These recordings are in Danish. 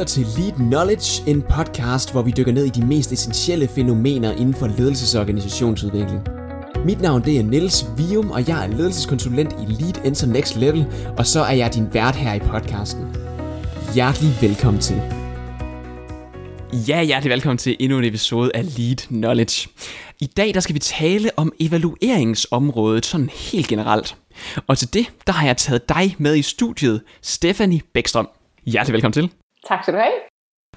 lytter til Lead Knowledge, en podcast, hvor vi dykker ned i de mest essentielle fænomener inden for ledelses- og organisationsudvikling. Mit navn det er Niels Vium, og jeg er ledelseskonsulent i Lead Enter Next Level, og så er jeg din vært her i podcasten. Hjertelig velkommen til. Ja, hjertelig velkommen til endnu en episode af Lead Knowledge. I dag der skal vi tale om evalueringsområdet sådan helt generelt. Og til det, der har jeg taget dig med i studiet, Stephanie Bækstrøm. Hjertelig velkommen til. Tak skal du have.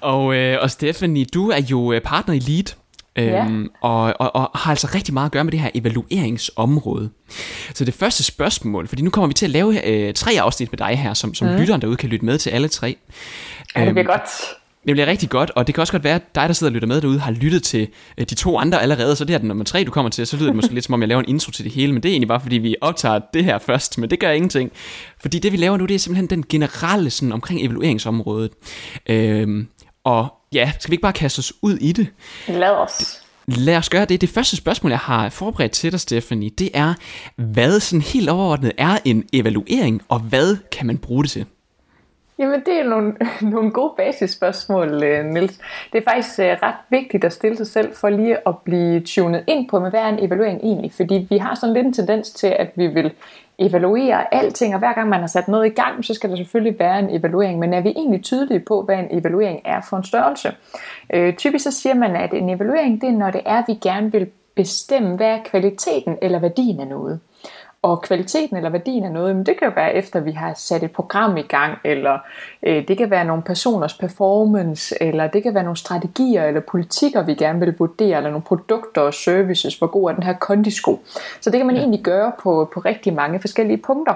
Og, øh, og Stephanie, du er jo øh, partner i Lead, Ja. øhm, og, og, og har altså rigtig meget at gøre med det her evalueringsområde. Så det første spørgsmål, fordi nu kommer vi til at lave øh, tre afsnit med dig her, som, som mm. lytteren derude kan lytte med til alle tre. Ja, det bliver Øhm, godt. Det bliver rigtig godt, og det kan også godt være, at dig, der sidder og lytter med derude, har lyttet til øh, de to andre allerede, så det her er den nummer tre, du kommer til, så lyder det måske lidt som om, jeg laver en intro til det hele, men det er egentlig bare, fordi vi optager det her først, men det gør ingenting. Fordi det, vi laver nu, det er simpelthen den generelle sådan, omkring evalueringsområdet. Øhm, og ja, skal vi ikke bare kaste os ud i det? Lad os. Lad os gøre det. Det første spørgsmål, jeg har forberedt til dig, Stephanie, det er, hvad sådan helt overordnet er en evaluering, og hvad kan man bruge det til? Jamen, det er nogle, nogle gode basisspørgsmål, øh, Nils. Det er faktisk øh, ret vigtigt at stille sig selv for lige at blive tunet ind på, med hvad er en evaluering egentlig? Fordi vi har sådan lidt en tendens til, at vi vil evaluere alting, og hver gang man har sat noget i gang, så skal der selvfølgelig være en evaluering. Men er vi egentlig tydelige på, hvad en evaluering er for en størrelse? Øh, typisk så siger man, at en evaluering, det er, når det er, at vi gerne vil bestemme, hvad er kvaliteten eller værdien af noget. Og kvaliteten eller værdien af noget, men det kan jo være efter vi har sat et program i gang, eller øh, det kan være nogle personers performance, eller det kan være nogle strategier eller politikker, vi gerne vil vurdere, eller nogle produkter og services, hvor god er den her kondisko. Så det kan man ja. egentlig gøre på, på rigtig mange forskellige punkter.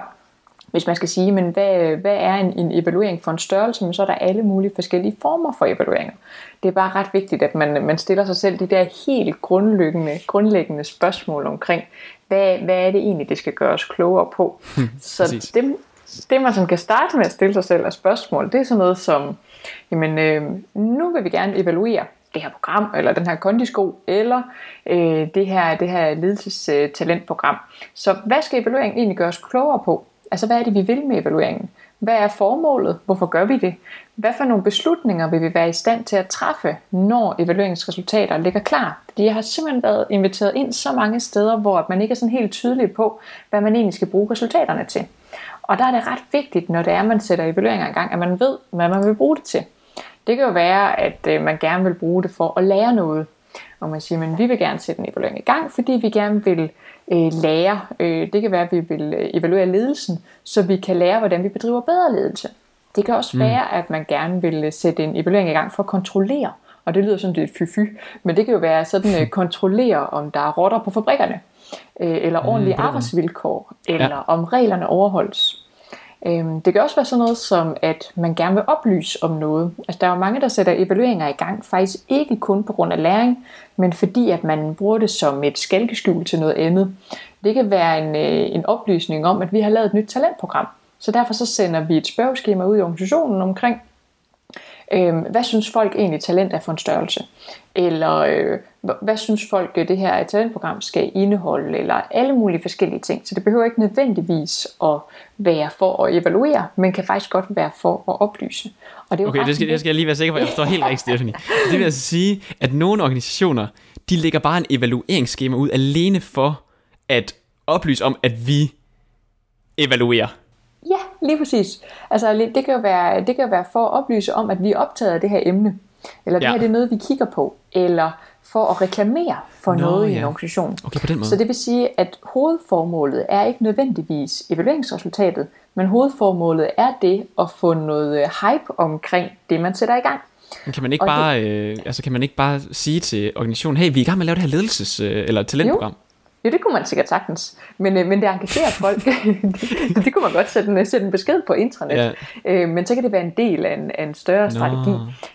Hvis man skal sige, men hvad, hvad er en, en evaluering for en størrelse, men så er der alle mulige forskellige former for evalueringer. Det er bare ret vigtigt, at man, man stiller sig selv de der helt grundlæggende, grundlæggende spørgsmål omkring, hvad, hvad er det egentlig, det skal gøres klogere på. så præcis. det, det, man som kan starte med at stille sig selv af spørgsmål, det er sådan noget som, jamen øh, nu vil vi gerne evaluere det her program, eller den her kondisko, eller øh, det her, det her ledelsestalentprogram. Så hvad skal evalueringen egentlig gøres klogere på? Altså hvad er det, vi vil med evalueringen? Hvad er formålet? Hvorfor gør vi det? Hvad for nogle beslutninger vil vi være i stand til at træffe, når evalueringsresultater ligger klar? Fordi jeg har simpelthen været inviteret ind så mange steder, hvor man ikke er sådan helt tydelig på, hvad man egentlig skal bruge resultaterne til. Og der er det ret vigtigt, når det er, at man sætter evalueringer i gang, at man ved, hvad man vil bruge det til. Det kan jo være, at øh, man gerne vil bruge det for at lære noget. Og man siger, at vi vil gerne sætte en evaluering i gang, fordi vi gerne vil øh, lære. Øh, det kan være, at vi vil øh, evaluere ledelsen, så vi kan lære, hvordan vi bedriver bedre ledelse. Det kan også mm. være, at man gerne vil øh, sætte en evaluering i gang for at kontrollere. Og det lyder sådan lidt fy-fy, men det kan jo være sådan øh, kontrollere, om der er rotter på fabrikkerne, øh, eller ordentlige på den måde. arbejdsvilkår, eller ja. om reglerne overholdes. Øhm, det kan også være sådan noget som, at man gerne vil oplyse om noget. Altså, der er jo mange, der sætter evalueringer i gang, faktisk ikke kun på grund af læring, men fordi at man bruger det som et skalkeskjul til noget andet. Det kan være en, øh, en oplysning om, at vi har lavet et nyt talentprogram. Så derfor så sender vi et spørgeskema ud i organisationen omkring, Øhm, hvad synes folk egentlig talent er for en størrelse? Eller øh, hva- hvad synes folk øh, det her talentprogram skal indeholde? Eller alle mulige forskellige ting. Så det behøver ikke nødvendigvis at være for at evaluere, men kan faktisk godt være for at oplyse. Og det er Okay, det skal, det skal jeg lige være sikker på, at jeg forstår helt rigtigt, Stephanie. Det vil altså sige, at nogle organisationer, de lægger bare en evalueringsskema ud alene for at oplyse om, at vi evaluerer. Ja, lige præcis. Altså, det kan, jo være, det kan jo være for at oplyse om, at vi er optaget af det her emne. Eller det Ja. her det er noget, vi kigger på. Eller for at reklamere for Nå, noget i en ja. organisation. Okay, på den måde. Så det vil sige, at hovedformålet er ikke nødvendigvis evalueringsresultatet, men hovedformålet er det at få noget øh, hype omkring det, man sætter i gang. Men kan man ikke Og det- bare, øh, altså kan man ikke bare sige til organisationen, hey, vi er i gang med at lave det her ledelses- øh, eller talentprogram? Jo, det kunne man sikkert sagtens. Men, øh, men det engagerer folk. det, det kunne man godt sætte en, sætte en besked på intranet. Ja. Øh, men så kan det være en del af en, af en større strategi.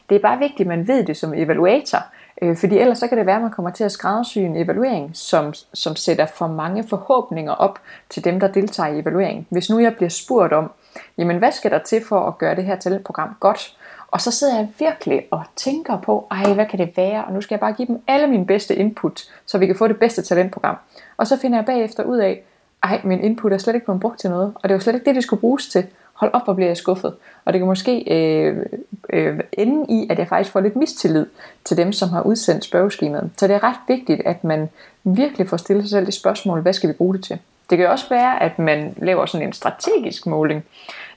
Det er bare vigtigt, at man ved det som evaluator. Øh, fordi ellers så kan det være, at man kommer til at skræddersy en evaluering, som, som sætter for mange forhåbninger op til dem, der deltager i evalueringen. Hvis nu jeg bliver spurgt om, jamen hvad skal der til for at gøre det her talentprogram godt? Og så sidder jeg virkelig og tænker på, ej, hvad kan det være? Og nu skal jeg bare give dem alle mine bedste input, så vi kan få det bedste talentprogram. Og så finder jeg bagefter ud af, ej, min input er slet ikke blevet brugt til noget, og det var slet ikke det, det skulle bruges til. hold op, hvor bliver jeg skuffet. Og det kan måske øh, øh, ende i, at jeg faktisk får lidt mistillid til dem, som har udsendt spørgeskemaet. Så det er ret vigtigt, at man virkelig får stillet sig selv det spørgsmål, hvad skal vi bruge det til? Det kan også være, at man laver sådan en strategisk måling.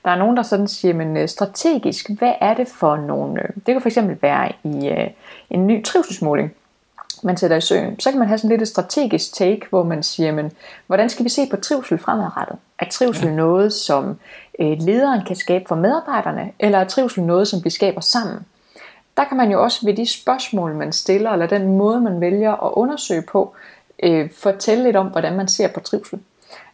Der er nogen, der sådan siger, men øh, strategisk, hvad er det for nogle... Øh, det kan fx være i øh, en ny trivselsmåling, man sætter i søen. Så kan man have sådan lidt et strategisk take, hvor man siger, men hvordan skal vi se på trivsel fremadrettet? Er trivsel ja. noget, som lederen kan skabe for medarbejderne, eller er trivsel noget, som vi skaber sammen? Der kan man jo også ved de spørgsmål, man stiller, eller den måde, man vælger at undersøge på, øh, fortælle lidt om, hvordan man ser på trivsel.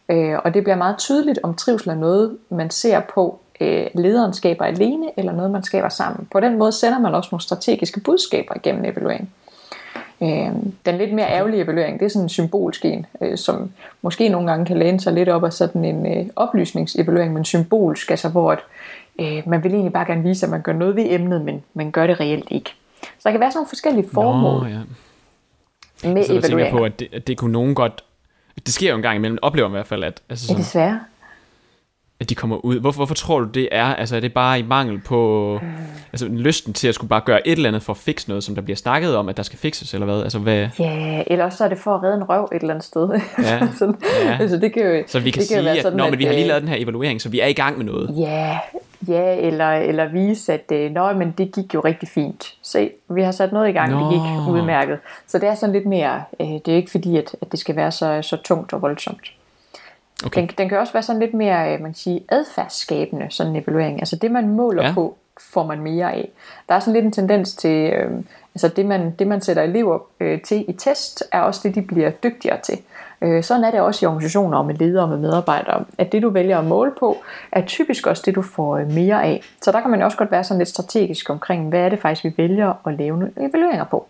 Øh, og det bliver meget tydeligt, om trivsel er noget, man ser på øh, lederen skaber alene, eller noget, man skaber sammen. På den måde sender man også nogle strategiske budskaber igennem evaluering. Øh, den lidt mere ærgerlige evaluering, det er sådan en symbolsk en, øh, som måske nogle gange kan læne sig lidt op af sådan en øh, oplysningsevaluering, men symbolsk, altså hvor at, øh, man vil egentlig bare gerne vise, at man gør noget ved emnet, men man gør det reelt ikke. Så der kan være sådan nogle forskellige formål Nå, ja. med så evaluering. Så på, at det, at det kunne nogen godt det sker jo en gang imellem, oplever man i hvert fald, at... Altså sådan, desværre. At de kommer ud. Hvorfor, hvorfor tror du, det er? Altså, er det bare i mangel på... Mm. Altså, lysten til at skulle bare gøre et eller andet for at fikse noget, som der bliver snakket om, at der skal fikses, eller hvad? Altså, hvad? Ja, eller også er det for at redde en røv et eller andet sted. Ja. sådan, ja. altså, det kan jo, så vi kan det sige, kan at, sådan, at, at, vi har lige øh, lavet den her evaluering, så vi er i gang med noget. Ja, Ja, eller, eller vise, at øh, Nå, men det gik jo rigtig fint. Se, vi har sat noget i gang, Nå. det gik udmærket. Så det er sådan lidt mere, øh, det er ikke fordi, at, at det skal være så, så tungt og voldsomt. Okay. Den, den kan også være sådan lidt mere, øh, man kan sige, adfærdsskabende, sådan en evaluering. Altså det, man måler ja. på, får man mere af. Der er sådan lidt en tendens til, øh, altså det man, det man sætter elever øh, til i test, er også det, de bliver dygtigere til. Øh, sådan er det også i organisationer og med ledere og med medarbejdere, at det du vælger at måle på, er typisk også det, du får øh, mere af. Så der kan man også godt være sådan lidt strategisk omkring, hvad er det faktisk, vi vælger at lave nogle evalueringer på.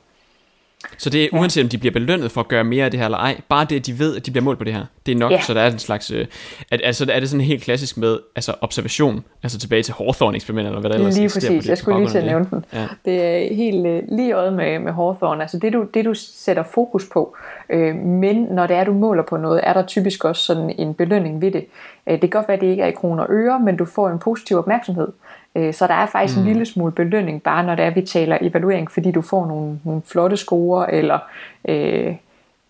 Så det er uanset om de bliver belønnet for at gøre mere af det her eller ej, bare det at de ved, at de bliver målt på det her, det er nok, ja. så der er en slags, øh, at, altså er det sådan helt klassisk med altså observation, altså tilbage til Hawthorne eksperimentet eller hvad der ellers Lige præcis, jeg skulle lige til at nævne den. Ja. Det er helt øh, lige øjet med, med Hawthorne, altså det du, det du sætter fokus på, øh, men når det er du måler på noget, er der typisk også sådan en belønning ved det. Øh, det kan godt være, at det ikke er i kroner og øre, men du får en positiv opmærksomhed. Øh, så der er faktisk mm. en lille smule belønning, bare når det er, vi taler evaluering, fordi du får nogle, nogle flotte score, eller øh,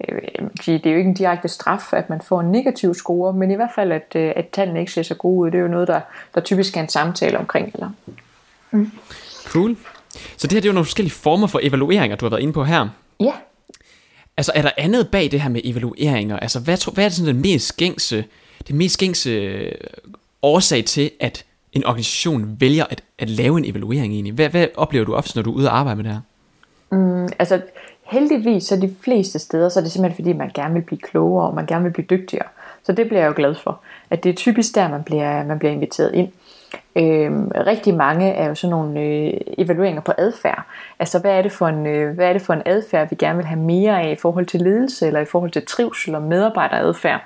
øh, det er jo ikke en direkte straf, at man får en negativ score, men i hvert fald, at, øh, at tallene ikke ser så gode ud. Det er jo noget, der, der typisk er en samtale omkring. Eller? Mm. Cool. Så det her det er jo nogle forskellige former for evalueringer, du har været inde på her. Ja. Altså er der andet bag det her med evalueringer? Altså hvad, hvad er det sådan den mest gængse, det mest gængse årsag til, at en organisation vælger at, at lave en evaluering egentlig? Hvad, hvad oplever du ofte, når du er ude og arbejde med det her? Mm, altså heldigvis så de fleste steder, så er det simpelthen fordi, man gerne vil blive klogere, og man gerne vil blive dygtigere. Så det bliver jeg jo glad for. At det er typisk der, man bliver, man bliver inviteret ind. Øh, rigtig mange er jo sådan nogle øh, evalueringer på adfærd. Altså hvad er, det for en, øh, hvad er det for en adfærd, vi gerne vil have mere af i forhold til ledelse, eller i forhold til trivsel og medarbejderadfærd.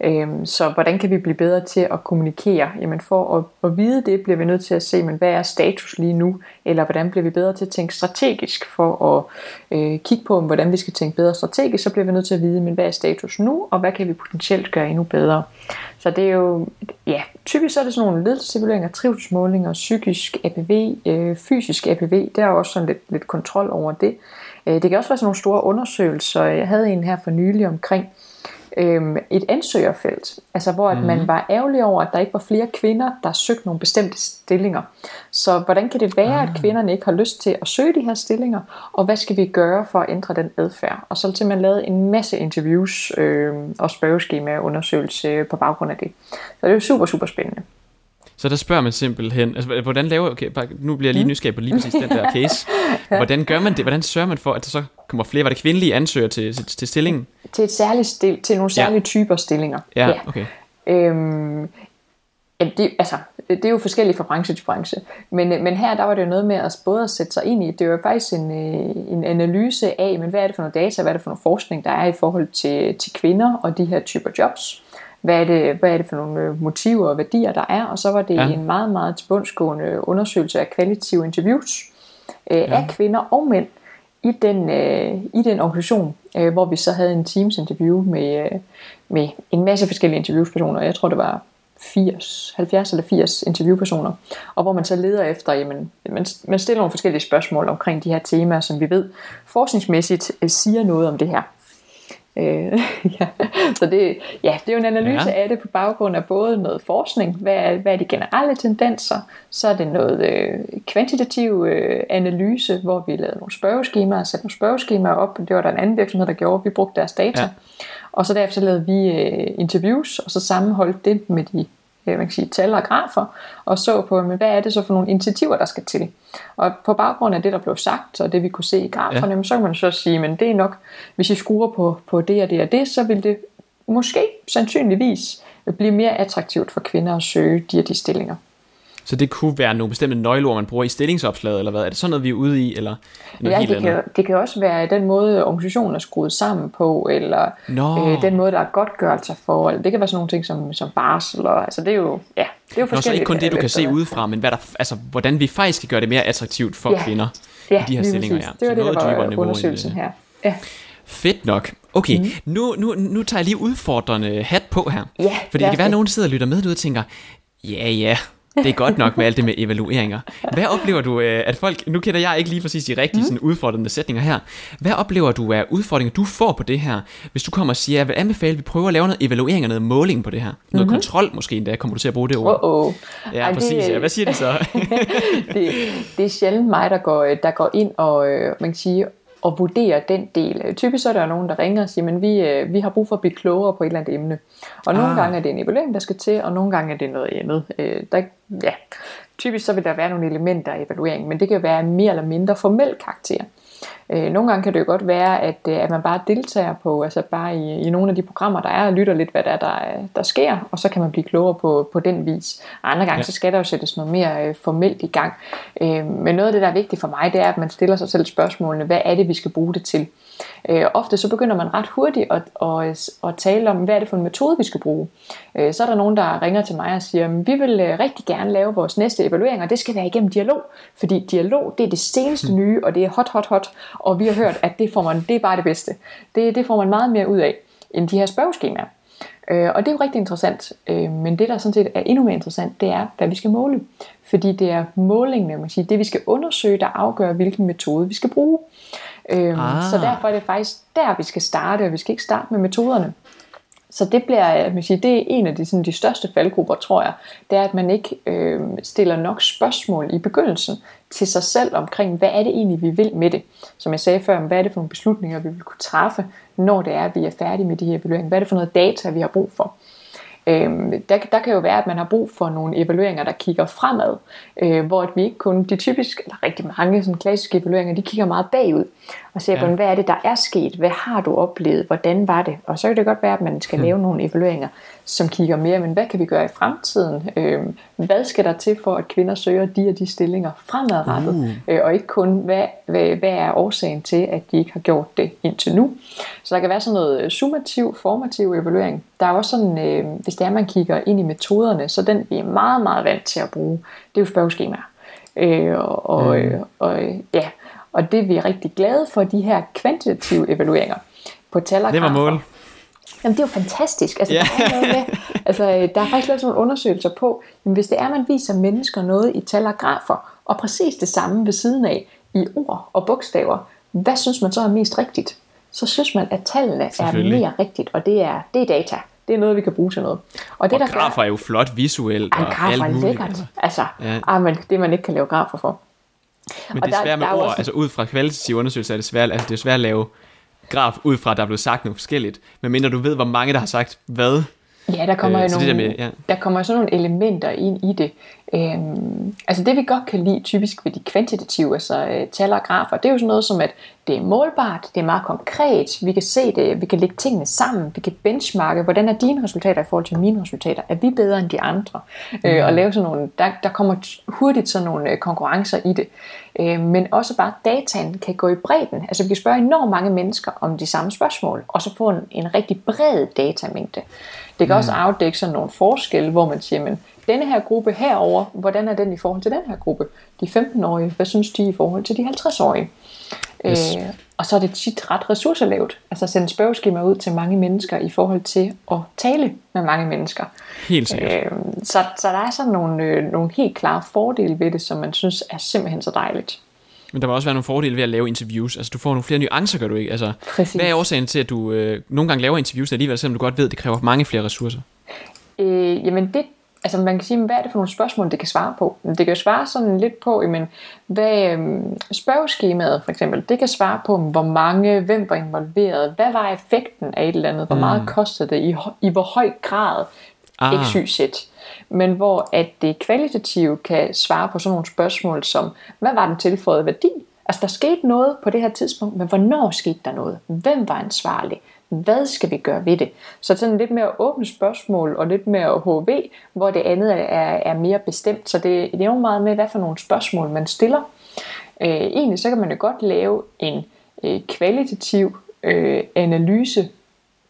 Øh, så hvordan kan vi blive bedre til at kommunikere? Jamen for at, at vide det, bliver vi nødt til at se, men hvad er status lige nu? Eller hvordan bliver vi bedre til at tænke strategisk? For at øh, kigge på, hvordan vi skal tænke bedre strategisk, så bliver vi nødt til at vide, men hvad er status nu? Og hvad kan vi potentielt gøre endnu bedre? Så det er jo, ja, typisk så er det sådan nogle ledelsesevalueringer, trivselsmålinger, psykisk APV, øh, fysisk APV. Der er også sådan lidt, lidt kontrol over det. Øh, det kan også være sådan nogle store undersøgelser. Jeg havde en her for nylig omkring, øhm, et ansøgerfelt, altså hvor at mm. man mhm. var ærgerlig over, at der ikke var flere kvinder, der søgte nogle bestemte stillinger. Så hvordan kan det være, ah. at kvinderne ikke har lyst til at søge de her stillinger, og hvad skal vi gøre for at ændre den adfærd? Og så har man lavet en masse interviews øh, og spørgeskema undersøgelse på baggrund af det. Så det er jo super, super spændende. Så der spørger man simpelthen, altså hvordan laver, okay, nu bliver jeg lige mm. nysgerrig på lige præcis den der case. Hvordan gør man det? Hvordan sørger man for, at der så kommer flere, var det kvindelige ansøgere til, til, til stillingen? Til, et særligt stil, til nogle særlige ja. typer stillinger. Ja, ja. okay. Øhm, ja, det, altså, det er jo forskelligt fra branche til branche. Men, men her der var det jo noget med at både at sætte sig ind i, det var faktisk en, øh, en analyse af, men hvad er det for noget data, hvad er det for noget forskning, der er i forhold til, til kvinder og de her typer jobs hvad er, det, hvad er det for nogle øh, motiver og værdier, der er, og så var det ja. en meget, meget tilbundsgående undersøgelse af kvalitative interviews øh, ja. af kvinder og mænd i den, øh, i den organisation, øh, hvor vi så havde en Teams interview med, øh, med en masse forskellige interviewspersoner. Jeg tror, det var 80, 70 eller 80 interviewpersoner, og hvor man så leder efter, jamen, man, man stiller nogle forskellige spørgsmål omkring de her temaer, som vi ved forskningsmæssigt øh, siger noget om det her. Øh, ja. Så det, ja, det er jo en analyse ja. af det på baggrund af både noget forskning, hvad er, hvad er de generelle tendenser, så er det noget øh, kvantitativ øh, analyse, hvor vi lavede nogle spørgeskemaer, satte nogle spørgeskemaer op, det var der en anden virksomhed, der gjorde, vi brugte deres data, ja. og så derefter lavede vi øh, interviews, og så sammenholdt det med de man kan sige, tal og grafer, og så på, men hvad er det så for nogle initiativer, der skal til. Og på baggrund af det, der blev sagt, og det vi kunne se i graferne, ja. så kan man så sige, men det er nok, hvis I skruer på, på det og det og det, så vil det måske sandsynligvis blive mere attraktivt for kvinder at søge de her de stillinger. Så det kunne være nogle bestemte nøgleord, man bruger i stillingsopslaget, eller hvad? Er det sådan noget, vi er ude i? Eller ja, det kan, det kan også være den måde, organisationen er skruet sammen på, eller øh, den måde, der er godtgørelser for. Eller det kan være sådan nogle ting som, som barsel. Og, altså det er jo, ja, det er jo forskelligt. Nå, så ikke kun det, du kan se udefra, men hvad der, altså, hvordan vi faktisk kan gøre det mere attraktivt for ja. kvinder ja, i de her stillinger. Ja. Det var så det, der var undersøgelsen her. Ja. Fedt nok. Okay, mm. nu, nu, nu tager jeg lige udfordrende hat på her. Ja, Fordi det kan være, at nogen sidder og lytter med og tænker, ja ja, det er godt nok med alt det med evalueringer. Hvad oplever du, øh, at folk, nu kender jeg ikke lige præcis de rigtige mm. sådan, udfordrende sætninger her. Hvad oplever du af udfordringer, du får på det her, hvis du kommer og siger, jeg vil anbefale, at vi prøver at lave noget evaluering og noget måling på det her? Noget mm-hmm. kontrol måske endda, kommer du til at bruge det ord? Oh, oh. Ja, Ej, præcis. Det, ja. Hvad siger de så? det, det er sjældent mig, der går, der går ind og, øh, man kan sige, og vurdere den del. Typisk så er der nogen, der ringer og siger, men vi, øh, vi har brug for at blive klogere på et eller andet emne. Og nogle ah. gange er det en evaluering, der skal til, og nogle gange er det noget andet. Øh, der, ja. Typisk så vil der være nogle elementer af evalueringen, men det kan være mere eller mindre formel karakter. Øh, nogle gange kan det jo godt være, at, øh, at man bare deltager på, altså bare i, i nogle af de programmer, der er, og lytter lidt, hvad der er, der, der sker, og så kan man blive klogere på, på den vis. Og andre gange, ja. så skal der jo sættes noget mere øh, formelt i gang. Øh, men noget af det, der er vigtigt for mig, det er, at man stiller sig selv spørgsmålene, hvad er det, vi skal bruge det til? Øh, ofte så begynder man ret hurtigt at, at, at tale om, hvad er det for en metode, vi skal bruge. Øh, så er der nogen, der ringer til mig og siger, vi vil øh, rigtig gerne lave vores næste evaluering, og det skal være igennem dialog, fordi dialog, det er det seneste hmm. nye, og det er hot, hot, hot, og vi har hørt, at det, får man, det er bare det bedste. Det, det får man meget mere ud af, end de her spørgeskemaer. Øh, og det er jo rigtig interessant, øh, men det der sådan set er endnu mere interessant, det er, hvad vi skal måle. Fordi det er målingen, man siger, det vi skal undersøge, der afgør, hvilken metode vi skal bruge. Øhm, ah. Så derfor er det faktisk der, vi skal starte, og vi skal ikke starte med metoderne. Så det bliver, man siger, det er en af de, sådan, de største faldgrupper, tror jeg, det er, at man ikke øh, stiller nok spørgsmål i begyndelsen til sig selv omkring, hvad er det egentlig, vi vil med det. Som jeg sagde før, hvad er det for nogle beslutninger, vi vil kunne træffe, når det er, at vi er færdige med de her evalueringer. Hvad er det for noget data, vi har brug for. Øhm, der, der kan jo være, at man har brug for nogle evalueringer, der kigger fremad, øh, hvor vi ikke kun, de typisk, eller rigtig mange sådan klassiske evalueringer, de kigger meget bagud, og ser ja. på, hvad er det, der er sket, hvad har du oplevet, hvordan var det, og så kan det godt være, at man skal hmm. lave nogle evalueringer, som kigger mere, men hvad kan vi gøre i fremtiden? Øh, hvad skal der til for, at kvinder søger de og de stillinger fremadrettet? Uh. Øh, og ikke kun, hvad, hvad, hvad er årsagen til, at de ikke har gjort det indtil nu? Så der kan være sådan noget summativ, formativ evaluering. Der er også sådan, øh, hvis det er, man kigger ind i metoderne, så den vi er meget, meget vant til at bruge, det er jo spørgeskemaer. Øh, og, og, mm. og, ja, og det vi er rigtig glade for, de her kvantitative evalueringer på tal og Det var mål. Jamen det er jo fantastisk. Altså, yeah. der, er med, altså, der er faktisk lavet nogle undersøgelser på, jamen, hvis det er, man viser mennesker noget i tal og grafer, og præcis det samme ved siden af i ord og bogstaver, hvad synes man så er mest rigtigt? Så synes man, at tallene er mere rigtigt, og det er, det er data. Det er noget, vi kan bruge til noget. Og, det, og der grafer er jo flot visuelt. Ja, og alt muligt. Lækkert. Altså, ja. ah, men det man ikke kan lave grafer for. Men og det er svært med ord, også... altså ud fra kvalitative undersøgelser er det svært, altså det er svært at lave graf ud fra, at der er blevet sagt noget forskelligt. Men mindre du ved, hvor mange der har sagt hvad. Ja, der kommer, øh, jo nogle, det der, med, ja. der kommer sådan nogle elementer ind i det. Øhm, altså det vi godt kan lide typisk ved de kvantitative, altså øh, tal og grafer, det er jo sådan noget som, at det er målbart, det er meget konkret, vi kan se det, vi kan lægge tingene sammen, vi kan benchmarke, hvordan er dine resultater i forhold til mine resultater, er vi bedre end de andre, mm. øh, og lave sådan nogle, der, der kommer hurtigt sådan nogle øh, konkurrencer i det, øh, men også bare dataen kan gå i bredden, altså vi kan spørge enormt mange mennesker om de samme spørgsmål, og så få en, en rigtig bred datamængde. Det kan mm. også afdække sådan nogle forskelle, hvor man siger, men denne her gruppe herover, hvordan er den i forhold til den her gruppe? De 15-årige, hvad synes de i forhold til de 50-årige? Yes. Øh, Og så er det tit ret ressourcelavt, altså at sende spørgeskema ud til mange mennesker i forhold til at tale med mange mennesker. Helt sikkert. Øh, så, så der er sådan nogle, øh, nogle helt klare fordele ved det, som man synes er simpelthen så dejligt. Men der må også være nogle fordele ved at lave interviews. Altså, du får nogle flere nuancer, gør du ikke? Altså, Præcis. hvad er årsagen til, at du øh, nogle gange laver interviews alligevel, selvom du godt ved, at det kræver mange flere ressourcer? Øh, jamen det, altså man kan sige, hvad er det for nogle spørgsmål, det kan svare på? Det kan jo svare sådan lidt på, jamen, hvad øhm, spørgeskemaet for eksempel, det kan svare på, hvor mange, hvem var involveret, hvad var effekten af et eller andet, hvor meget mm. kostede det, i, i hvor høj grad, Ah. XYZ. men hvor at det kvalitative kan svare på sådan nogle spørgsmål som, hvad var den tilføjede værdi? Altså der skete noget på det her tidspunkt, men hvornår skete der noget? Hvem var ansvarlig? Hvad skal vi gøre ved det? Så sådan lidt mere åbne spørgsmål og lidt mere HV, hvor det andet er, er mere bestemt. Så det, det er jo meget med, hvad for nogle spørgsmål man stiller. Øh, egentlig så kan man jo godt lave en øh, kvalitativ øh, analyse,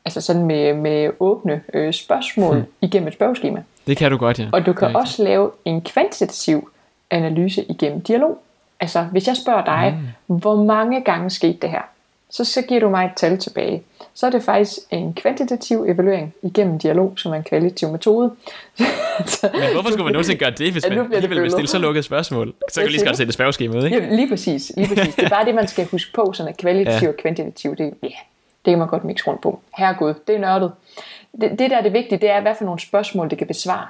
altså sådan med, med åbne øh, spørgsmål hmm. igennem et spørgeskema. Det kan du godt, ja. Og du kan også lave en kvantitativ analyse igennem dialog. Altså, hvis jeg spørger dig, mm. hvor mange gange skete det her? Så, så giver du mig et tal tilbage. Så er det faktisk en kvantitativ evaluering igennem dialog, som er en kvalitativ metode. så, Men hvorfor skulle man nogensinde gøre det, hvis Ja, man det alligevel vil stille så lukkede spørgsmål? Så kan du lige så godt sætte spørgeskema ud, ikke? Ja, lige præcis, lige præcis. Det er bare det, man skal huske på, sådan at kvalitativ og kvantitativ, det, ja, det kan man godt mixe rundt på. Herregud, det er nørdet. Det, det, der er det vigtige, det er, hvad for nogle spørgsmål, det kan besvare.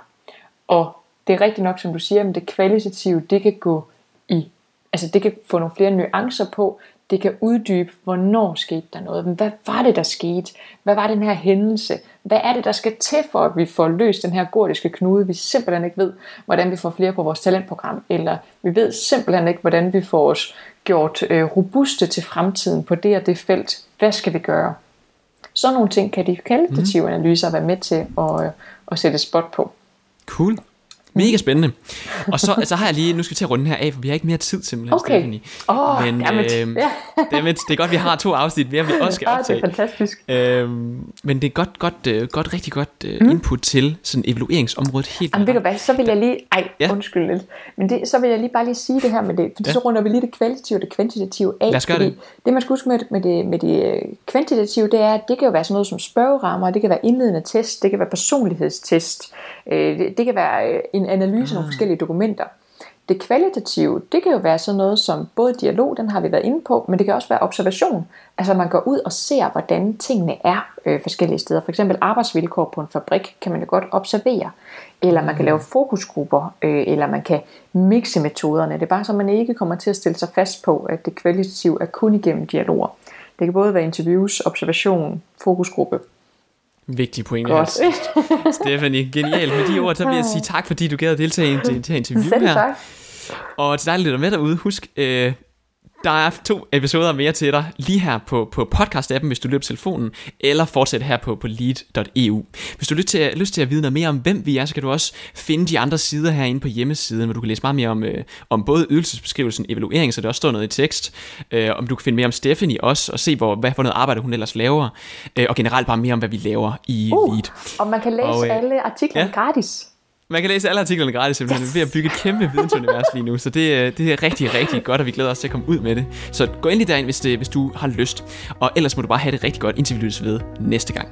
Og det er rigtigt nok, som du siger, men det kvalitative, det kan gå i, altså det kan få nogle flere nuancer på, det kan uddybe, hvornår skete der noget, hvad var det, der skete, hvad var den her hændelse, hvad er det, der skal til for, at vi får løst den her gordiske knude, vi simpelthen ikke ved, hvordan vi får flere på vores talentprogram, eller vi ved simpelthen ikke, hvordan vi får os gjort øh, robuste til fremtiden på det og det felt, hvad skal vi gøre? Sådan nogle ting kan de kvalitative analyser være med til at, øh, at sætte spot på. Cool. Mega spændende. Og så, så har jeg lige, nu skal vi til at runde her af, for vi har ikke mere tid simpelthen, Okay. Stephanie. Åh, dammit. øhm, Ja. dammit, det er godt, vi har to afsnit mere, vi også skal Ah, det er optage. fantastisk. Øhm, men det er godt, godt, øh, godt rigtig godt øh, input til sådan evalueringsområdet helt Jamen ved du hvad, så vil jeg lige, ej, Ja. undskyld lidt, men det, så vil jeg lige bare lige sige det her med det, for Ja. så runder vi lige det kvalitative og det kvantitative af. Lad os gøre det. det man skal huske med, med, det, med det øh, kvantitative, det er, at det kan jo være sådan noget som spørgerammer, det kan være indledende test, det kan være personlighedstest, øh, det, det kan være øh, en analyse af Ah. nogle forskellige dokumenter. Det kvalitative, det kan jo være sådan noget som både dialog, den har vi været inde på, men det kan også være observation. Altså man går ud og ser, hvordan tingene er øh, forskellige steder. For eksempel arbejdsvilkår på en fabrik kan man jo godt observere. Eller man kan lave fokusgrupper, øh, eller man kan mixe metoderne. Det er bare så, man ikke kommer til at stille sig fast på, at det kvalitative er kun igennem dialoger. Det kan både være interviews, observation, fokusgruppe. Vigtige point. Godt. Stephanie, genialt. Med de ord, så vil jeg sige tak, fordi du gad at deltage i det her interview Selv her. tak. Og til dig, der lytter med derude, husk, øh, der er to episoder mere til dig lige her på, på podcast-appen, hvis du lytter på telefonen, eller fortsæt her på, på lead.eu. Hvis du lyst til, lyst til at vide noget mere om, hvem vi er, så kan du også finde de andre sider herinde på hjemmesiden, hvor du kan læse meget mere om, øh, om både ydelsesbeskrivelsen, evaluering, så der også står noget i tekst, øh, om du kan finde mere om Stephanie også, og se, hvor, hvad for noget arbejde hun ellers laver, øh, og generelt bare mere om, hvad vi laver i Uh, Lead. og man kan læse Og, øh, alle artiklerne ja. gratis. Man kan læse alle artiklerne gratis, simpelthen. Yes. Vi er ved at bygge et kæmpe vidensunivers lige nu, så det, øh, det er rigtig, rigtig godt, og vi glæder os til at komme ud med det. Så gå endelig derind, hvis, det, hvis du har lyst. Og ellers må du bare have det rigtig godt, indtil vi lyttes ved næste gang.